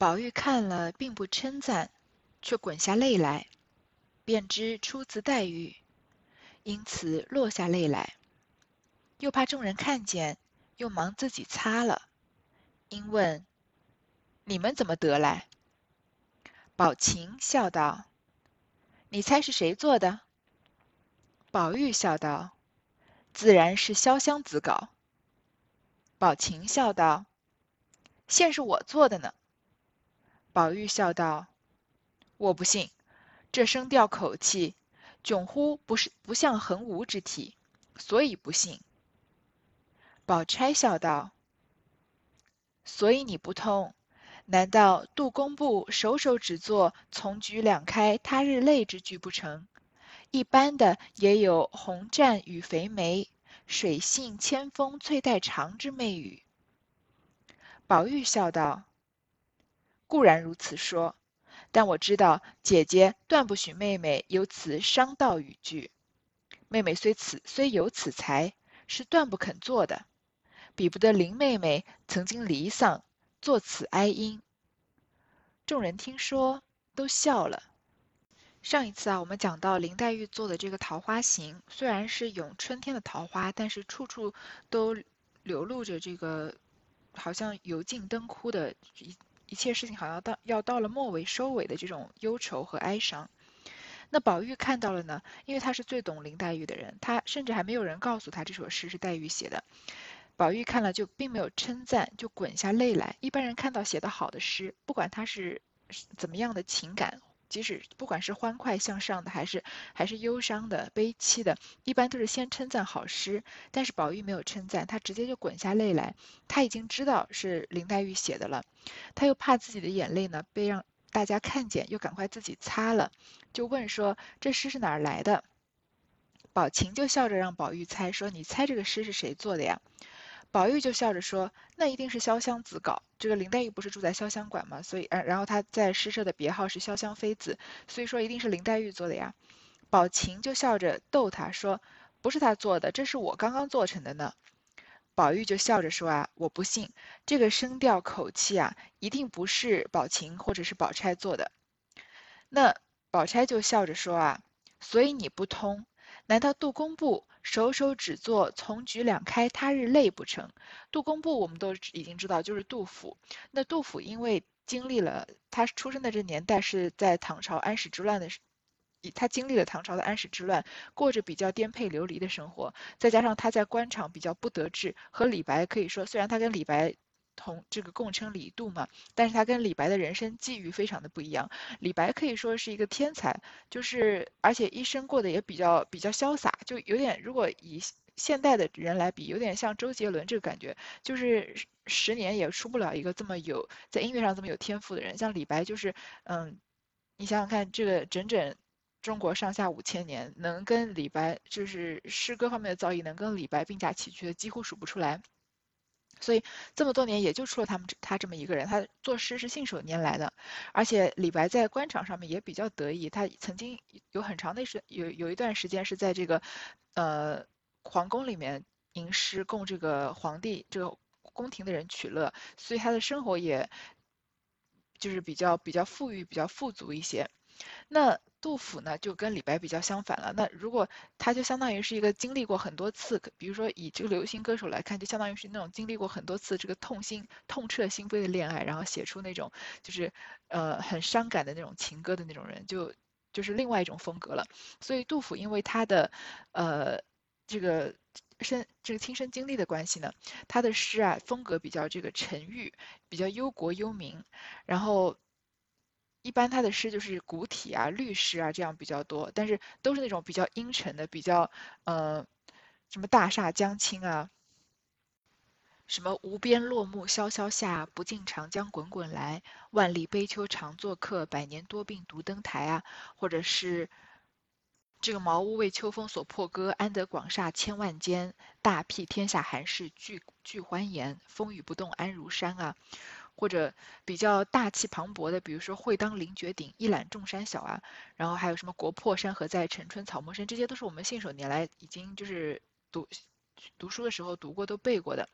宝玉看了，并不称赞，却滚下泪来，便知出自黛玉，因此落下泪来。又怕众人看见，又忙自己擦了，因问：“你们怎么得来？”宝琴笑道：“你猜是谁做的？”宝玉笑道：“自然是潇湘子稿。”宝琴笑道：“现是我做的呢。”宝玉笑道：“我不信，这声调口气，迥乎不是不像横无之体，所以不信。”宝钗笑道：“所以你不通，难道杜工部首首只做‘从菊两开他日泪’之句不成？一般的也有‘红绽与肥梅，水性千峰翠带长’之媚语。”宝玉笑道。固然如此说，但我知道姐姐断不许妹妹有此伤道语句。妹妹虽此虽有此才，是断不肯做的，比不得林妹妹曾经离丧，作此哀音。众人听说，都笑了。上一次啊，我们讲到林黛玉做的这个《桃花行》，虽然是咏春天的桃花，但是处处都流露着这个好像油尽灯枯的一。一切事情好像到要到了末尾收尾的这种忧愁和哀伤，那宝玉看到了呢，因为他是最懂林黛玉的人，他甚至还没有人告诉他这首诗是黛玉写的，宝玉看了就并没有称赞，就滚下泪来。一般人看到写的好的诗，不管他是怎么样的情感。即使不管是欢快向上的，还是还是忧伤的、悲戚的，一般都是先称赞好诗。但是宝玉没有称赞，他直接就滚下泪来。他已经知道是林黛玉写的了，他又怕自己的眼泪呢被让大家看见，又赶快自己擦了，就问说：“这诗是哪儿来的？”宝琴就笑着让宝玉猜，说：“你猜这个诗是谁做的呀？”宝玉就笑着说：“那一定是潇湘子稿。这个林黛玉不是住在潇湘馆吗？所以，然然后她在诗社的别号是潇湘妃子，所以说一定是林黛玉做的呀。”宝琴就笑着逗他说：“不是她做的，这是我刚刚做成的呢。”宝玉就笑着说：“啊，我不信，这个声调口气啊，一定不是宝琴或者是宝钗做的。”那宝钗就笑着说：“啊，所以你不通。”难道杜工部首首只作“从菊两开他日泪”不成？杜工部我们都已经知道，就是杜甫。那杜甫因为经历了他出生的这年代是在唐朝安史之乱的时，他经历了唐朝的安史之乱，过着比较颠沛流离的生活，再加上他在官场比较不得志，和李白可以说，虽然他跟李白。同这个共称李杜嘛，但是他跟李白的人生际遇非常的不一样。李白可以说是一个天才，就是而且一生过得也比较比较潇洒，就有点如果以现代的人来比，有点像周杰伦这个感觉，就是十年也出不了一个这么有在音乐上这么有天赋的人。像李白就是，嗯，你想想看，这个整整中国上下五千年，能跟李白就是诗歌方面的造诣能跟李白并驾齐驱的几乎数不出来。所以这么多年也就出了他们他这么一个人，他作诗是信手拈来的，而且李白在官场上面也比较得意，他曾经有很长的时有有一段时间是在这个，呃，皇宫里面吟诗供这个皇帝这个宫廷的人取乐，所以他的生活也，就是比较比较富裕比较富足一些，那。杜甫呢，就跟李白比较相反了。那如果他就相当于是一个经历过很多次，比如说以这个流行歌手来看，就相当于是那种经历过很多次这个痛心、痛彻心扉的恋爱，然后写出那种就是呃很伤感的那种情歌的那种人，就就是另外一种风格了。所以杜甫因为他的呃这个身这个亲身经历的关系呢，他的诗啊风格比较这个沉郁，比较忧国忧民，然后。一般他的诗就是古体啊、律诗啊这样比较多，但是都是那种比较阴沉的，比较呃什么大厦将倾啊，什么无边落木萧萧下，不尽长江滚滚来，万里悲秋常作客，百年多病独登台啊，或者是这个茅屋为秋风所破歌，安得广厦千万间，大庇天下寒士俱俱欢颜，风雨不动安如山啊。或者比较大气磅礴的，比如说“会当凌绝顶，一览众山小”啊，然后还有什么“国破山河在，城春草木深”，这些都是我们信手拈来，已经就是读读书的时候读过、都背过的。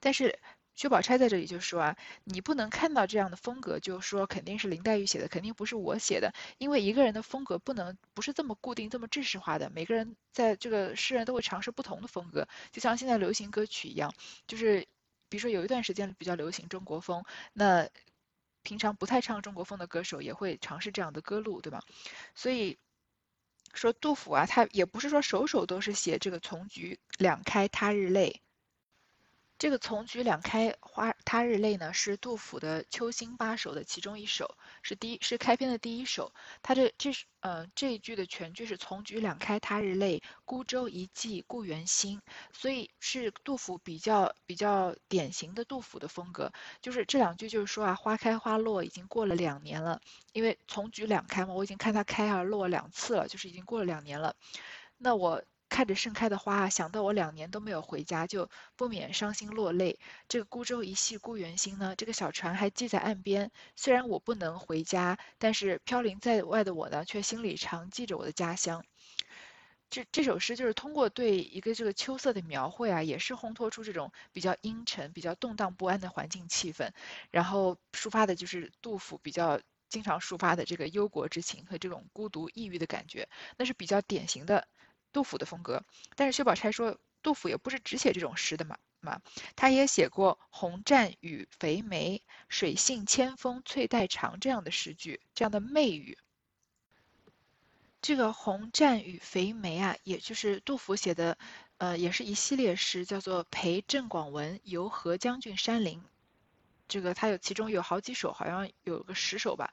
但是薛宝钗在这里就说啊，你不能看到这样的风格就说肯定是林黛玉写的，肯定不是我写的，因为一个人的风格不能不是这么固定、这么制式化的，每个人在这个诗人都会尝试不同的风格，就像现在流行歌曲一样，就是比如说有一段时间比较流行中国风，那平常不太唱中国风的歌手也会尝试这样的歌路，对吧？所以说杜甫啊，他也不是说首首都是写这个“从菊两开他日泪”。这个“从菊两开花他日泪”呢，是杜甫的《秋兴八首》的其中一首，是第一是开篇的第一首。他这这是呃这一句的全句是“从菊两开他日泪，孤舟一寄故园心”，所以是杜甫比较比较典型的杜甫的风格。就是这两句就是说啊，花开花落已经过了两年了，因为从菊两开嘛，我已经看它开啊落两次了，就是已经过了两年了。那我。看着盛开的花，想到我两年都没有回家，就不免伤心落泪。这个孤舟一系故园心呢？这个小船还系在岸边，虽然我不能回家，但是飘零在外的我呢，却心里常记着我的家乡。这这首诗就是通过对一个这个秋色的描绘啊，也是烘托出这种比较阴沉、比较动荡不安的环境气氛，然后抒发的就是杜甫比较经常抒发的这个忧国之情和这种孤独抑郁的感觉，那是比较典型的。杜甫的风格，但是薛宝钗说，杜甫也不是只写这种诗的嘛嘛，他也写过“红战与肥梅，水性千峰翠带长”这样的诗句，这样的媚语。这个“红战与肥梅”啊，也就是杜甫写的，呃，也是一系列诗，叫做《陪郑广文游合将军山林》。这个他有其中有好几首，好像有个十首吧。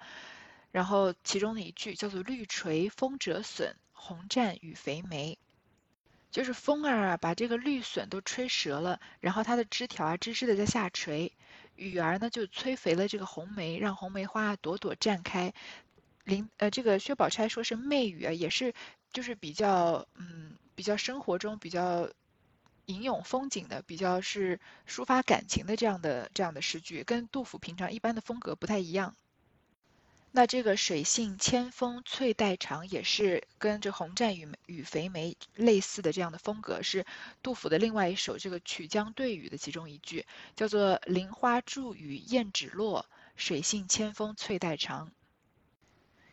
然后其中的一句叫做“绿垂风折损”。红绽与肥梅，就是风儿啊，把这个绿笋都吹折了，然后它的枝条啊，枝枝的在下垂。雨儿呢，就催肥了这个红梅，让红梅花朵朵绽开。林呃，这个薛宝钗说是媚语啊，也是就是比较嗯，比较生活中比较吟咏风景的，比较是抒发感情的这样的这样的诗句，跟杜甫平常一般的风格不太一样。那这个水性千峰翠带长也是跟这红战与与肥梅类似的这样的风格，是杜甫的另外一首这个曲江对语的其中一句，叫做“林花著雨燕只落，水性千峰翠带长”。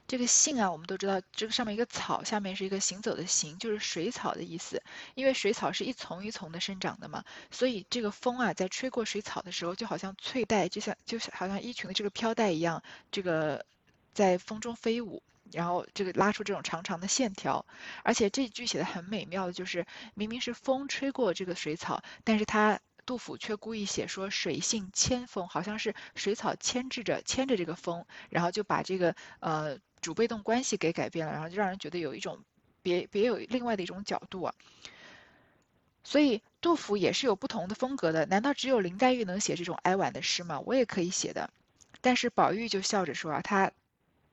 这个杏啊，我们都知道，这个上面一个草，下面是一个行走的行，就是水草的意思。因为水草是一丛一丛的生长的嘛，所以这个风啊，在吹过水草的时候，就好像翠带，就像就像好像衣裙的这个飘带一样，这个。在风中飞舞，然后这个拉出这种长长的线条，而且这句写的很美妙的就是，明明是风吹过这个水草，但是他杜甫却故意写说水性牵风，好像是水草牵制着牵着这个风，然后就把这个呃主被动关系给改变了，然后就让人觉得有一种别别有另外的一种角度啊。所以杜甫也是有不同的风格的，难道只有林黛玉能写这种哀婉的诗吗？我也可以写的，但是宝玉就笑着说啊，他。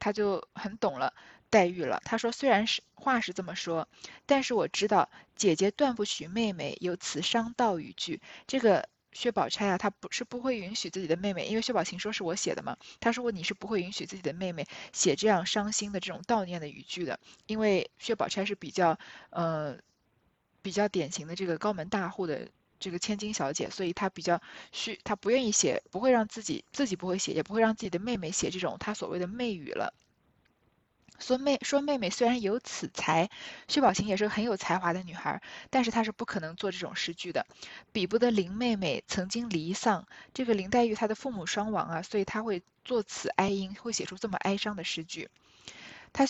他就很懂了黛玉了。他说：“虽然是话是这么说，但是我知道姐姐断不许妹妹有此伤悼语句。这个薛宝钗啊，她不是不会允许自己的妹妹，因为薛宝琴说是我写的嘛。他说你是不会允许自己的妹妹写这样伤心的这种悼念的语句的，因为薛宝钗是比较呃比较典型的这个高门大户的。”这个千金小姐，所以她比较虚，她不愿意写，不会让自己自己不会写，也不会让自己的妹妹写这种她所谓的媚语了。说妹说妹妹虽然有此才，薛宝琴也是很有才华的女孩，但是她是不可能做这种诗句的，比不得林妹妹曾经离丧。这个林黛玉她的父母双亡啊，所以她会作此哀音，会写出这么哀伤的诗句。她，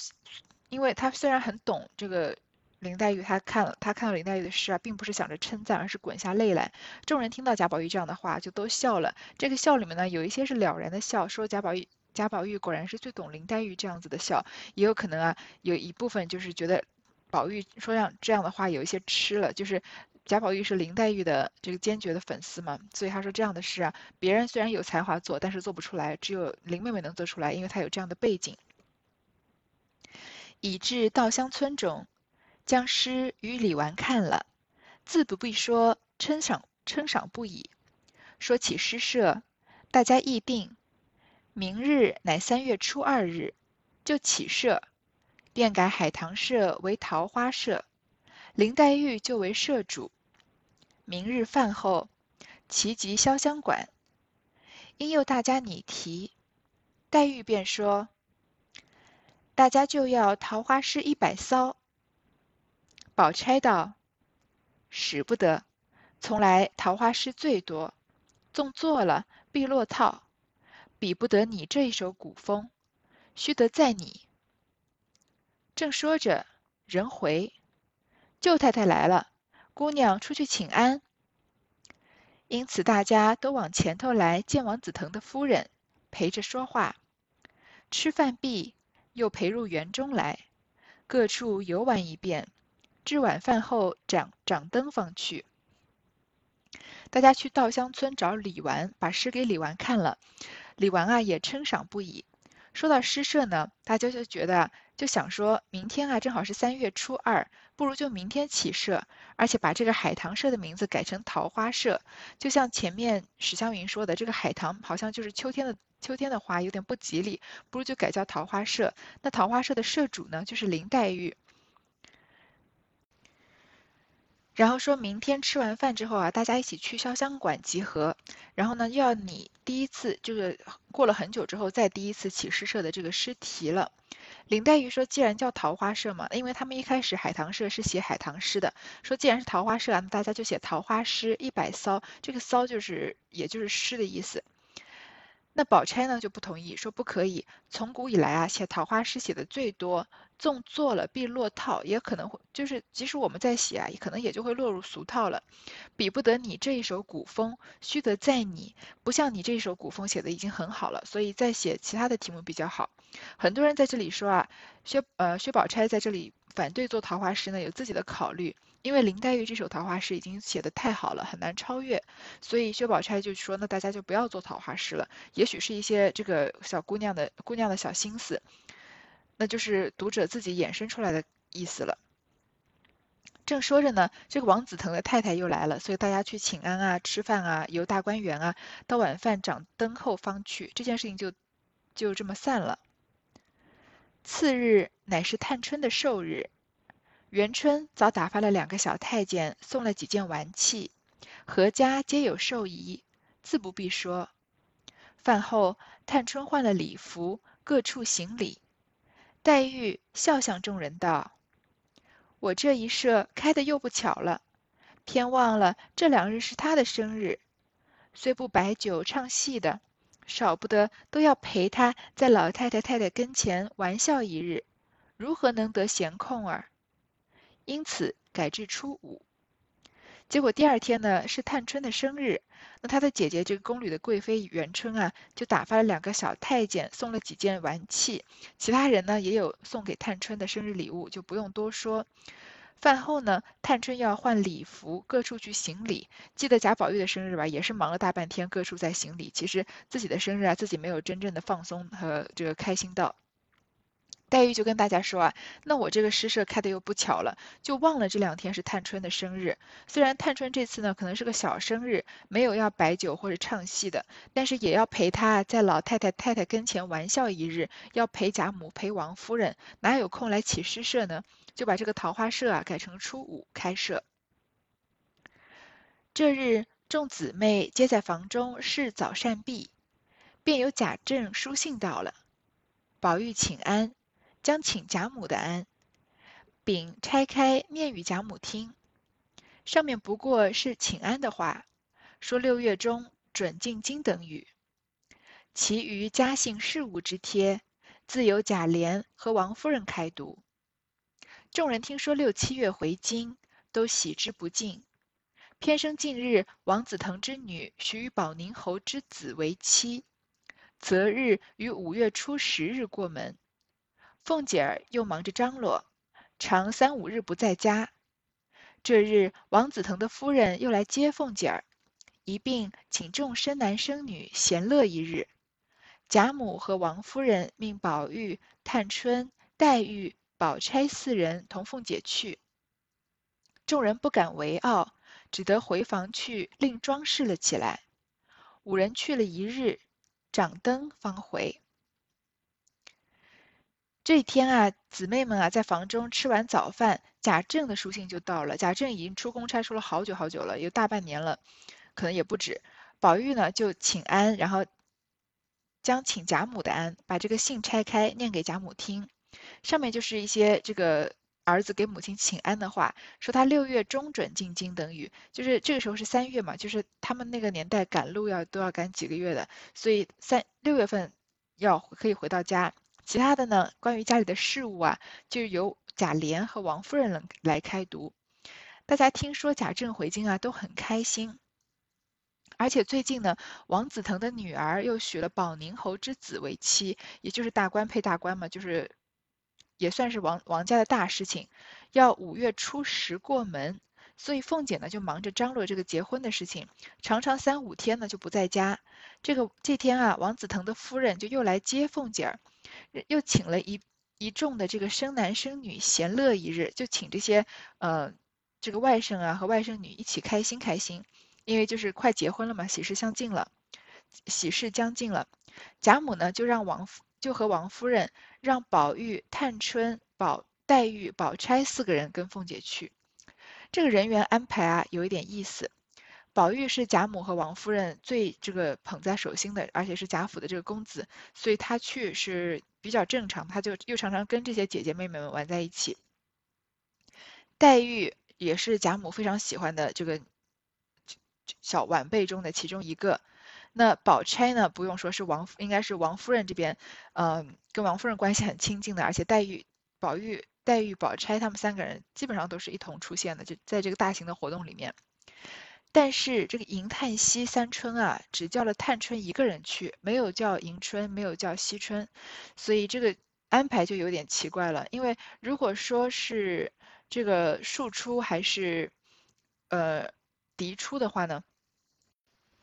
因为她虽然很懂这个。林黛玉，她看了，她看到林黛玉的诗啊，并不是想着称赞，而是滚下泪来。众人听到贾宝玉这样的话，就都笑了。这个笑里面呢，有一些是了然的笑，说贾宝玉，贾宝玉果然是最懂林黛玉这样子的笑。也有可能啊，有一部分就是觉得宝玉说让这样的话有一些吃了，就是贾宝玉是林黛玉的这个坚决的粉丝嘛，所以他说这样的诗啊，别人虽然有才华做，但是做不出来，只有林妹妹能做出来，因为她有这样的背景。已至稻香村中。将诗与李纨看了，自不必说，称赏称赏不已。说起诗社，大家议定，明日乃三月初二日，就起社，便改海棠社为桃花社，林黛玉就为社主。明日饭后，齐集潇湘馆，因诱大家拟题。黛玉便说：“大家就要桃花诗一百骚。”宝钗道：“使不得，从来桃花诗最多，纵做了必落套，比不得你这一首古风，须得在你。”正说着，人回，舅太太来了，姑娘出去请安。因此大家都往前头来见王子腾的夫人，陪着说话。吃饭毕，又陪入园中来，各处游玩一遍。至晚饭后，掌掌灯方去。大家去稻香村找李纨，把诗给李纨看了。李纨啊，也称赏不已。说到诗社呢，大家就觉得，就想说明天啊，正好是三月初二，不如就明天起社，而且把这个海棠社的名字改成桃花社。就像前面史湘云说的，这个海棠好像就是秋天的秋天的花，有点不吉利，不如就改叫桃花社。那桃花社的社主呢，就是林黛玉。然后说明天吃完饭之后啊，大家一起去潇湘馆集合。然后呢，又要你第一次，就是过了很久之后再第一次起诗社的这个诗题了。林黛玉说：“既然叫桃花社嘛，因为他们一开始海棠社是写海棠诗的，说既然是桃花社啊，大家就写桃花诗一百骚。这个骚就是也就是诗的意思。”那宝钗呢就不同意，说不可以。从古以来啊，写桃花诗写的最多，纵做了必落套，也可能会就是即使我们在写啊，也可能也就会落入俗套了。比不得你这一首古风，须得在你不像你这一首古风写的已经很好了，所以再写其他的题目比较好。很多人在这里说啊，薛呃薛宝钗在这里反对做桃花诗呢，有自己的考虑。因为林黛玉这首桃花诗已经写的太好了，很难超越，所以薛宝钗就说：“那大家就不要做桃花诗了。”也许是一些这个小姑娘的姑娘的小心思，那就是读者自己衍生出来的意思了。正说着呢，这个王子腾的太太又来了，所以大家去请安啊、吃饭啊、游大观园啊，到晚饭掌灯后方去，这件事情就就这么散了。次日乃是探春的寿日。元春早打发了两个小太监，送了几件玩器，何家皆有寿仪，自不必说。饭后，探春换了礼服，各处行礼。黛玉笑向众人道：“我这一社开的又不巧了，偏忘了这两日是他的生日，虽不摆酒唱戏的，少不得都要陪他在老太太太太跟前玩笑一日，如何能得闲空儿？”因此改至初五，结果第二天呢是探春的生日，那她的姐姐这个宫里的贵妃元春啊，就打发了两个小太监送了几件玩器，其他人呢也有送给探春的生日礼物，就不用多说。饭后呢，探春要换礼服，各处去行礼。记得贾宝玉的生日吧，也是忙了大半天，各处在行礼。其实自己的生日啊，自己没有真正的放松和这个开心到。黛玉就跟大家说啊，那我这个诗社开的又不巧了，就忘了这两天是探春的生日。虽然探春这次呢可能是个小生日，没有要摆酒或者唱戏的，但是也要陪她在老太太太太跟前玩笑一日，要陪贾母陪王夫人，哪有空来起诗社呢？就把这个桃花社啊改成初五开设。这日众姊妹皆在房中侍早膳毕，便有贾政书信到了，宝玉请安。将请贾母的安，丙拆开念与贾母听，上面不过是请安的话，说六月中准进京等语，其余家姓事务之帖，自有贾琏和王夫人开读。众人听说六七月回京，都喜之不尽。偏生近日王子腾之女许与保宁侯之子为妻，择日于五月初十日过门。凤姐儿又忙着张罗，常三五日不在家。这日，王子腾的夫人又来接凤姐儿，一并请众生男生女闲乐一日。贾母和王夫人命宝玉、探春、黛玉、宝钗四人同凤姐去。众人不敢违傲，只得回房去另装饰了起来。五人去了一日，掌灯方回。这一天啊，姊妹们啊，在房中吃完早饭，贾政的书信就到了。贾政已经出公差出了好久好久了，有大半年了，可能也不止。宝玉呢就请安，然后将请贾母的安，把这个信拆开，念给贾母听。上面就是一些这个儿子给母亲请安的话，说他六月中准进京等语，就是这个时候是三月嘛，就是他们那个年代赶路要都要赶几个月的，所以三六月份要可以回到家。其他的呢，关于家里的事务啊，就由贾琏和王夫人来开读。大家听说贾政回京啊，都很开心。而且最近呢，王子腾的女儿又娶了保宁侯之子为妻，也就是大官配大官嘛，就是也算是王王家的大事情。要五月初十过门，所以凤姐呢就忙着张罗这个结婚的事情，常常三五天呢就不在家。这个这天啊，王子腾的夫人就又来接凤姐儿，又请了一一众的这个生男生女闲乐一日，就请这些呃这个外甥啊和外甥女一起开心开心。因为就是快结婚了嘛，喜事相近了，喜事将近了，贾母呢就让王夫就和王夫人让宝玉、探春、宝黛玉、宝钗四个人跟凤姐去。这个人员安排啊，有一点意思。宝玉是贾母和王夫人最这个捧在手心的，而且是贾府的这个公子，所以他去是比较正常。他就又常常跟这些姐姐妹妹们玩在一起。黛玉也是贾母非常喜欢的这个。小晚辈中的其中一个，那宝钗呢？不用说是王，应该是王夫人这边，嗯，跟王夫人关系很亲近的，而且黛玉、宝玉、黛玉、宝钗他们三个人基本上都是一同出现的，就在这个大型的活动里面。但是这个迎叹息三春啊，只叫了探春一个人去，没有叫迎春，没有叫惜春，所以这个安排就有点奇怪了。因为如果说是这个庶出还是，呃。嫡出的话呢，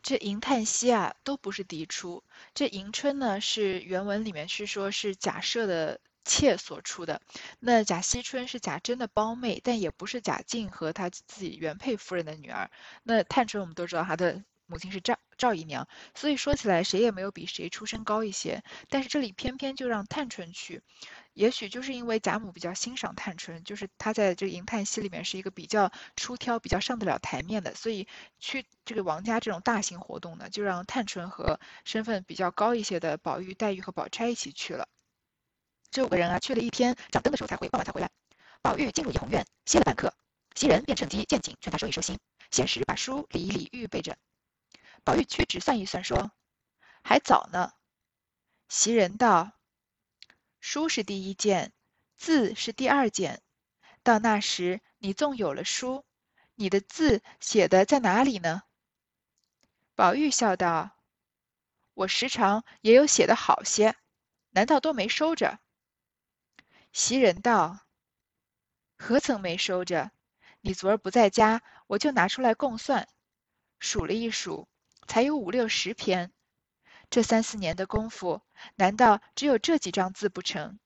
这迎叹息啊都不是嫡出。这迎春呢是原文里面是说是假设的妾所出的。那贾惜春是贾珍的胞妹，但也不是贾静和他自己原配夫人的女儿。那探春我们都知道她的母亲是赵赵姨娘，所以说起来谁也没有比谁出身高一些。但是这里偏偏就让探春去。也许就是因为贾母比较欣赏探春，就是她在这个银叹息里面是一个比较出挑、比较上得了台面的，所以去这个王家这种大型活动呢，就让探春和身份比较高一些的宝玉、黛玉和宝钗一起去了。这五个人啊，去了一天，掌灯的时候才回，傍晚才回来。宝玉进入怡红院，歇了半刻，袭人便趁机见景，劝他收一收心，闲时把书理一理，预备着。宝玉屈指算一算，说：“还早呢。”袭人道。书是第一件，字是第二件。到那时，你纵有了书，你的字写的在哪里呢？宝玉笑道：“我时常也有写的好些，难道都没收着？”袭人道：“何曾没收着？你昨儿不在家，我就拿出来共算，数了一数，才有五六十篇。”这三四年的功夫，难道只有这几张字不成？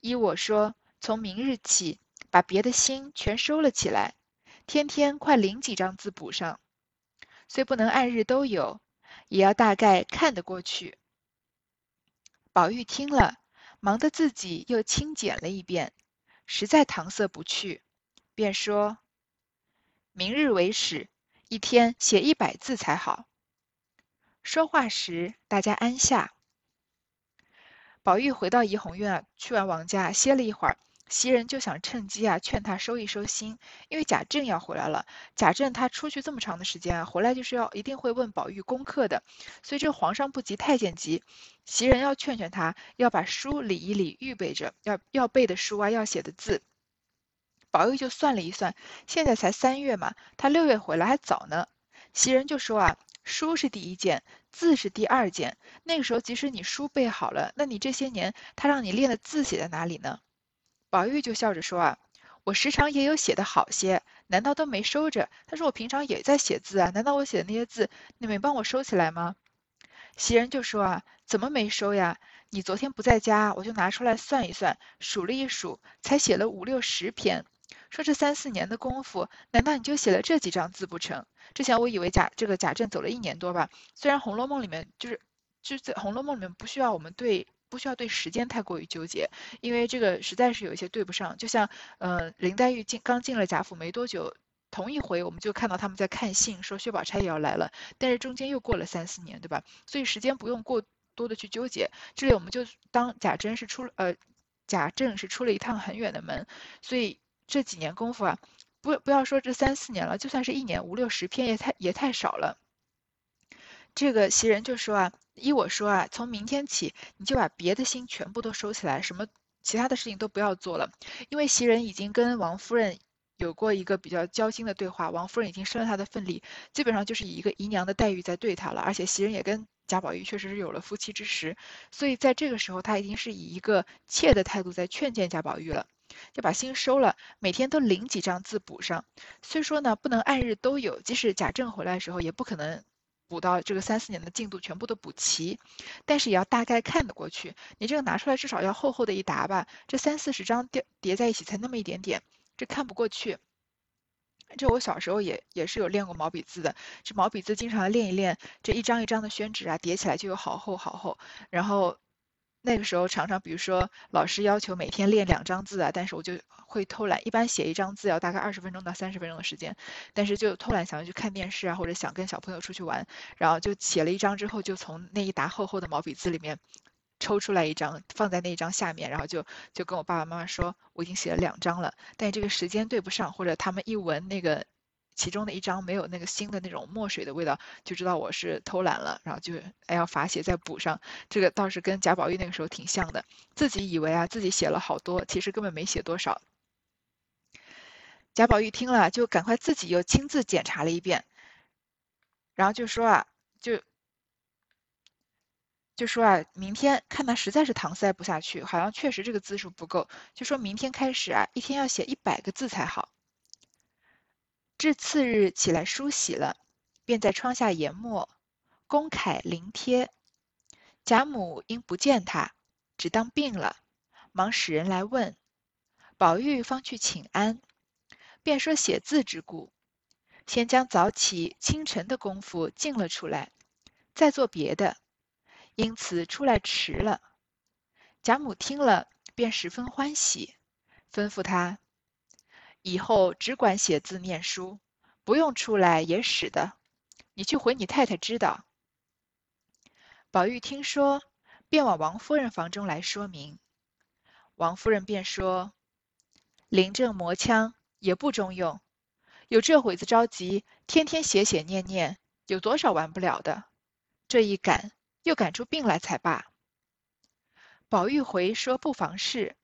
依我说，从明日起，把别的心全收了起来，天天快领几张字补上。虽不能按日都有，也要大概看得过去。宝玉听了，忙得自己又清简了一遍，实在搪塞不去，便说：“明日为始，一天写一百字才好。”说话时，大家安下。宝玉回到怡红院，去完王家歇了一会儿，袭人就想趁机啊劝他收一收心，因为贾政要回来了。贾政他出去这么长的时间啊，回来就是要一定会问宝玉功课的，所以这皇上不急太监急，袭人要劝劝他，要把书理一理，预备着要要背的书啊，要写的字。宝玉就算了一算，现在才三月嘛，他六月回来还早呢。袭人就说啊。书是第一件，字是第二件。那个时候，即使你书背好了，那你这些年他让你练的字写在哪里呢？宝玉就笑着说：“啊，我时常也有写的好些，难道都没收着？他说我平常也在写字啊，难道我写的那些字你没帮我收起来吗？”袭人就说：“啊，怎么没收呀？你昨天不在家，我就拿出来算一算，数了一数，才写了五六十篇。说这三四年的功夫，难道你就写了这几张字不成？”之前我以为贾这个贾政走了一年多吧，虽然《红楼梦》里面就是就是在《红楼梦》里面不需要我们对不需要对时间太过于纠结，因为这个实在是有一些对不上。就像呃林黛玉进刚进了贾府没多久，同一回我们就看到他们在看信，说薛宝钗也要来了，但是中间又过了三四年，对吧？所以时间不用过多的去纠结。这里我们就当贾珍是出呃贾政是出了一趟很远的门，所以这几年功夫啊，不不要说这三四年了，就算是一年五六十篇也太也太少了。这个袭人就说啊，依我说啊，从明天起你就把别的心全部都收起来，什么其他的事情都不要做了，因为袭人已经跟王夫人。有过一个比较交心的对话，王夫人已经升了他的份例，基本上就是以一个姨娘的待遇在对他了。而且袭人也跟贾宝玉确实是有了夫妻之实，所以在这个时候，他已经是以一个妾的态度在劝谏贾宝玉了，就把心收了，每天都领几张字补上。虽说呢不能按日都有，即使贾政回来的时候，也不可能补到这个三四年的进度全部都补齐，但是也要大概看得过去。你这个拿出来至少要厚厚的一沓吧，这三四十张叠叠在一起才那么一点点。这看不过去，这我小时候也也是有练过毛笔字的，这毛笔字经常练一练，这一张一张的宣纸啊叠起来就有好厚好厚。然后那个时候常常，比如说老师要求每天练两张字啊，但是我就会偷懒，一般写一张字要大概二十分钟到三十分钟的时间，但是就偷懒想要去看电视啊，或者想跟小朋友出去玩，然后就写了一张之后，就从那一沓厚厚的毛笔字里面。抽出来一张，放在那一张下面，然后就就跟我爸爸妈妈说，我已经写了两张了，但这个时间对不上，或者他们一闻那个其中的一张没有那个新的那种墨水的味道，就知道我是偷懒了，然后就哎要罚写再补上。这个倒是跟贾宝玉那个时候挺像的，自己以为啊自己写了好多，其实根本没写多少。贾宝玉听了，就赶快自己又亲自检查了一遍，然后就说啊，就。就说啊，明天看他实在是搪塞不下去，好像确实这个字数不够，就说明天开始啊，一天要写一百个字才好。至次日起来梳洗了，便在窗下研墨，公楷临帖。贾母因不见他，只当病了，忙使人来问，宝玉方去请安，便说写字之故，先将早起清晨的功夫尽了出来，再做别的。因此出来迟了，贾母听了便十分欢喜，吩咐他以后只管写字念书，不用出来也使的。你去回你太太知道。宝玉听说，便往王夫人房中来说明。王夫人便说：“临阵磨枪也不中用，有这会子着急，天天写写念念，有多少完不了的？这一赶。”又赶出病来才罢。宝玉回说不妨事，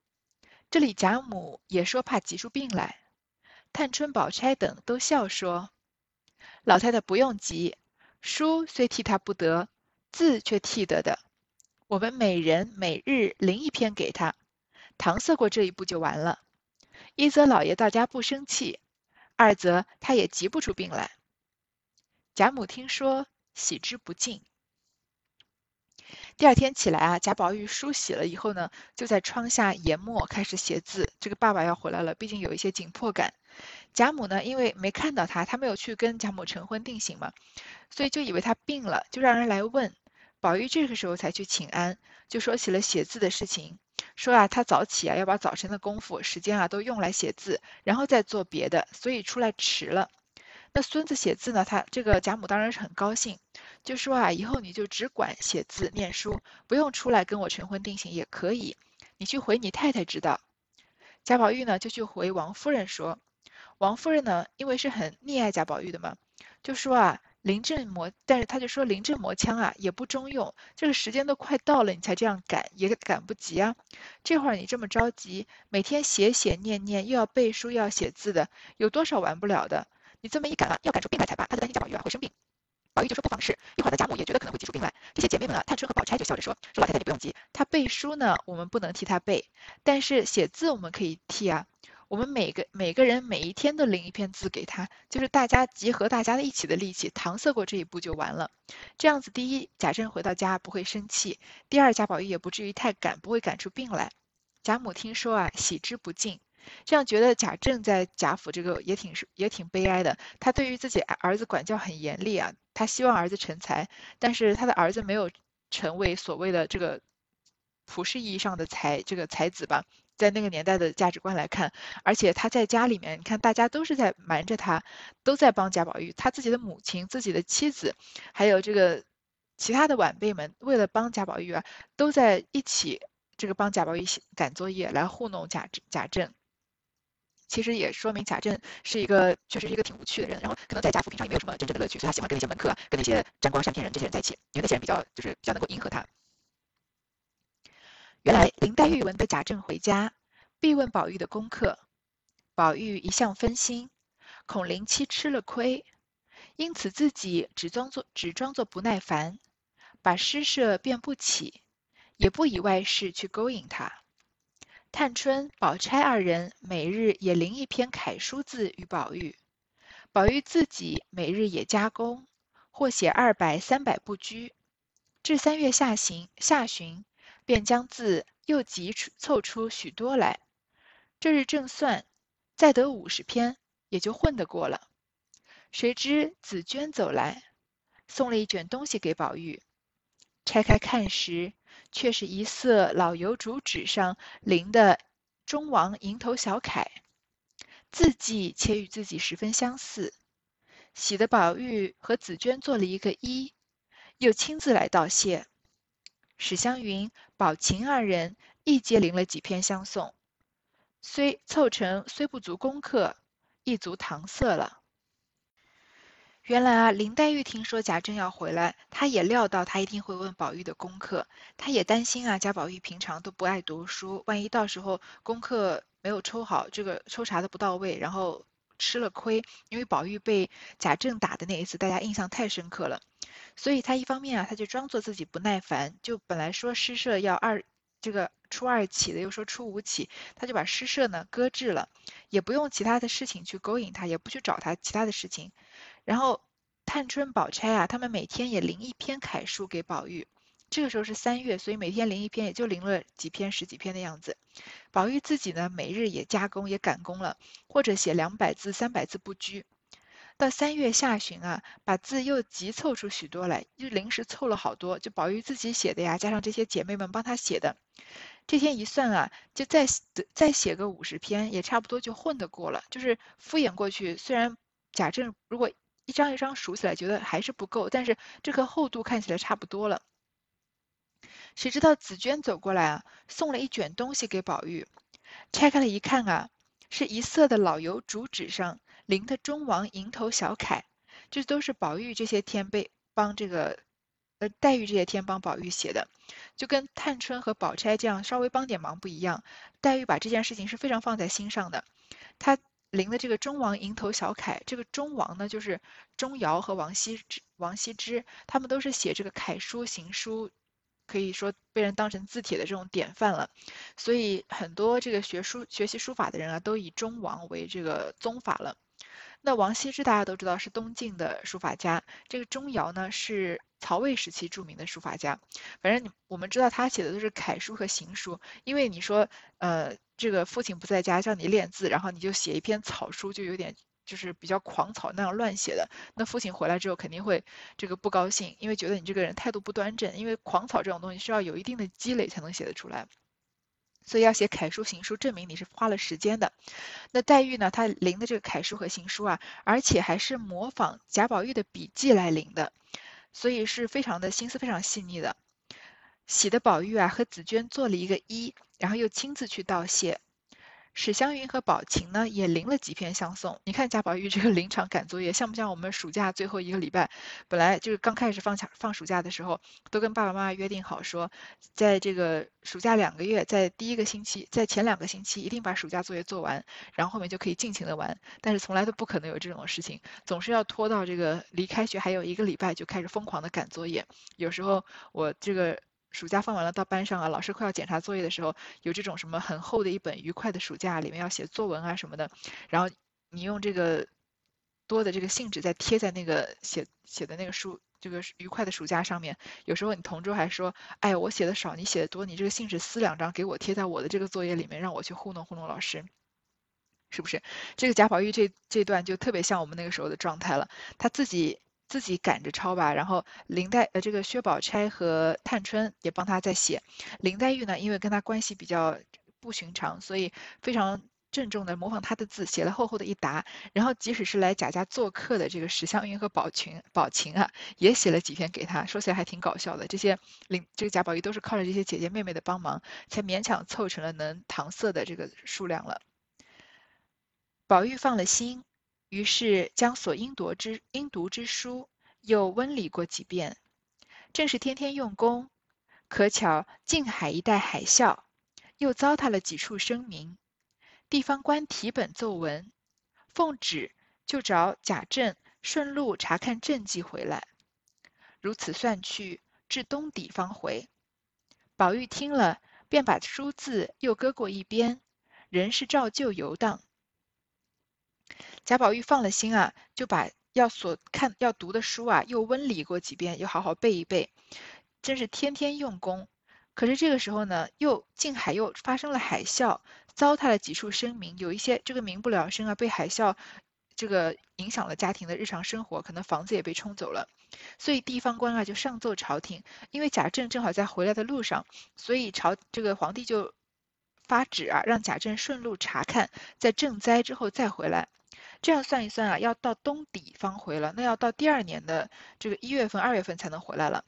这里贾母也说怕急出病来。探春、宝钗等都笑说：“老太太不用急，书虽替他不得，字却替得的。我们每人每日临一篇给他，搪塞过这一步就完了。一则老爷到家不生气，二则他也急不出病来。”贾母听说，喜之不尽。第二天起来啊，贾宝玉梳洗了以后呢，就在窗下研墨，开始写字。这个爸爸要回来了，毕竟有一些紧迫感。贾母呢，因为没看到他，他没有去跟贾母成婚定亲嘛，所以就以为他病了，就让人来问。宝玉这个时候才去请安，就说起了写字的事情，说啊，他早起啊，要把早晨的功夫时间啊都用来写字，然后再做别的，所以出来迟了。那孙子写字呢，他这个贾母当然是很高兴。就说啊，以后你就只管写字念书，不用出来跟我成婚定亲也可以。你去回你太太知道。贾宝玉呢就去回王夫人说，王夫人呢因为是很溺爱贾宝玉的嘛，就说啊临阵磨，但是他就说临阵磨枪啊也不中用，这个时间都快到了，你才这样赶也赶不及啊。这会儿你这么着急，每天写写念念，又要背书又要写字的，有多少完不了的？你这么一赶啊，要赶出病来才罢。他就担心贾宝玉啊会生病。宝玉就说不妨事，一会儿的贾母也觉得可能会急出病来。这些姐妹们啊，探春和宝钗就笑着说：“说老太太你不用急，她背书呢，我们不能替她背，但是写字我们可以替啊。我们每个每个人每一天都领一篇字给他，就是大家集合大家的一起的力气，搪塞过这一步就完了。这样子，第一，贾政回到家不会生气；第二，贾宝玉也不至于太赶，不会赶出病来。贾母听说啊，喜之不尽。”这样觉得贾政在贾府这个也挺是也挺悲哀的。他对于自己儿子管教很严厉啊，他希望儿子成才，但是他的儿子没有成为所谓的这个普世意义上的才这个才子吧，在那个年代的价值观来看，而且他在家里面，你看大家都是在瞒着他，都在帮贾宝玉，他自己的母亲、自己的妻子，还有这个其他的晚辈们为了帮贾宝玉啊，都在一起这个帮贾宝玉写赶作业，来糊弄贾贾政。其实也说明贾政是一个确实是一个挺无趣的人，然后可能在贾府平常也没有什么真正的乐趣，所以他喜欢跟那些门客、跟那些沾光、善骗人这些人在一起，因为那些人比较就是比较能够迎合他。原来林黛玉闻得贾政回家，必问宝玉的功课，宝玉一向分心，恐林七吃了亏，因此自己只装作只装作不耐烦，把诗社便不起，也不以外事去勾引他。探春、宝钗二人每日也临一篇楷书字与宝玉，宝玉自己每日也加工，或写二百、三百不拘。至三月下旬下旬。便将字又集凑出许多来。这日正算，再得五十篇，也就混得过了。谁知紫娟走来，送了一卷东西给宝玉。拆开看时，却是一色老油竹纸上临的中王蝇头小楷，字迹且与自己十分相似。喜得宝玉和紫娟做了一个揖，又亲自来道谢。史湘云、宝琴二人亦皆临了几篇相送，虽凑成虽不足功课，亦足搪塞了。原来啊，林黛玉听说贾政要回来，她也料到他一定会问宝玉的功课，她也担心啊，贾宝玉平常都不爱读书，万一到时候功课没有抽好，这个抽查的不到位，然后吃了亏，因为宝玉被贾政打的那一次，大家印象太深刻了。所以他一方面啊，他就装作自己不耐烦，就本来说诗社要二这个初二起的，又说初五起，他就把诗社呢搁置了，也不用其他的事情去勾引他，也不去找他其他的事情。然后探春、宝钗啊，他们每天也临一篇楷书给宝玉。这个时候是三月，所以每天临一篇，也就临了几篇、十几篇的样子。宝玉自己呢，每日也加工，也赶工了，或者写两百字、三百字不拘。到三月下旬啊，把字又急凑出许多来，又临时凑了好多，就宝玉自己写的呀，加上这些姐妹们帮他写的，这天一算啊，就再再写个五十篇，也差不多就混得过了。就是敷衍过去，虽然贾政如果一张一张数起来觉得还是不够，但是这个厚度看起来差不多了。谁知道紫娟走过来啊，送了一卷东西给宝玉，拆开了一看啊，是一色的老油竹纸上。林的中王蝇头小楷，这都是宝玉这些天被帮这个，呃，黛玉这些天帮宝玉写的，就跟探春和宝钗这样稍微帮点忙不一样。黛玉把这件事情是非常放在心上的。她临的这个中王蝇头小楷，这个中王呢，就是钟繇和王羲之，王羲之他们都是写这个楷书行书，可以说被人当成字帖的这种典范了。所以很多这个学书学习书法的人啊，都以中王为这个宗法了。那王羲之大家都知道是东晋的书法家，这个钟繇呢是曹魏时期著名的书法家。反正我们知道他写的都是楷书和行书，因为你说呃这个父亲不在家叫你练字，然后你就写一篇草书，就有点就是比较狂草那样乱写的。那父亲回来之后肯定会这个不高兴，因为觉得你这个人态度不端正，因为狂草这种东西需要有一定的积累才能写得出来。所以要写楷书行书，证明你是花了时间的。那黛玉呢？她临的这个楷书和行书啊，而且还是模仿贾宝玉的笔迹来临的，所以是非常的心思非常细腻的。喜的宝玉啊，和紫娟做了一个揖，然后又亲自去道谢。史湘云和宝琴呢，也临了几篇相送。你看贾宝玉这个临场赶作业，像不像我们暑假最后一个礼拜？本来就是刚开始放假放暑假的时候，都跟爸爸妈妈约定好说，在这个暑假两个月，在第一个星期，在前两个星期一定把暑假作业做完，然后后面就可以尽情的玩。但是从来都不可能有这种事情，总是要拖到这个离开学还有一个礼拜就开始疯狂的赶作业。有时候我这个。暑假放完了，到班上啊，老师快要检查作业的时候，有这种什么很厚的一本愉快的暑假，里面要写作文啊什么的，然后你用这个多的这个信纸再贴在那个写写的那个书这个愉快的暑假上面。有时候你同桌还说，哎，我写的少，你写的多，你这个信纸撕两张给我贴在我的这个作业里面，让我去糊弄糊弄老师，是不是？这个贾宝玉这这段就特别像我们那个时候的状态了，他自己。自己赶着抄吧，然后林黛呃这个薛宝钗和探春也帮他在写。林黛玉呢，因为跟他关系比较不寻常，所以非常郑重的模仿他的字，写了厚厚的一沓。然后即使是来贾家做客的这个史湘云和宝群、宝琴啊，也写了几篇给他。说起来还挺搞笑的。这些林这个贾宝玉都是靠着这些姐姐妹妹的帮忙，才勉强凑成了能搪塞的这个数量了。宝玉放了心，于是将所应读之应读之书又温理过几遍。正是天天用功，可巧近海一带海啸，又糟蹋了几处声明。地方官题本奏文，奉旨就找贾政顺路查看政绩回来。如此算去，至冬底方回。宝玉听了，便把书字又搁过一边，仍是照旧游荡。贾宝玉放了心啊，就把要所看要读的书啊，又温理过几遍，又好好背一背，真是天天用功。可是这个时候呢，又近海又发生了海啸。糟蹋了几处声名，有一些这个民不聊生啊，被海啸这个影响了家庭的日常生活，可能房子也被冲走了，所以地方官啊就上奏朝廷，因为贾政正好在回来的路上，所以朝这个皇帝就发旨啊，让贾政顺路查看，在赈灾之后再回来。这样算一算啊，要到冬底方回了，那要到第二年的这个一月份、二月份才能回来了。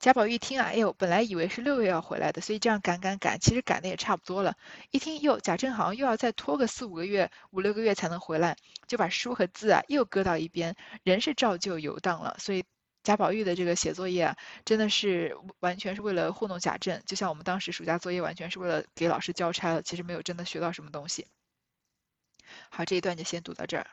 贾宝玉听啊，哎呦，本来以为是六月要回来的，所以这样赶赶赶，其实赶的也差不多了。一听又贾政好像又要再拖个四五个月、五六个月才能回来，就把书和字啊又搁到一边，人是照旧游荡了。所以贾宝玉的这个写作业啊，真的是完全是为了糊弄贾政，就像我们当时暑假作业完全是为了给老师交差了，其实没有真的学到什么东西。好，这一段就先读到这儿。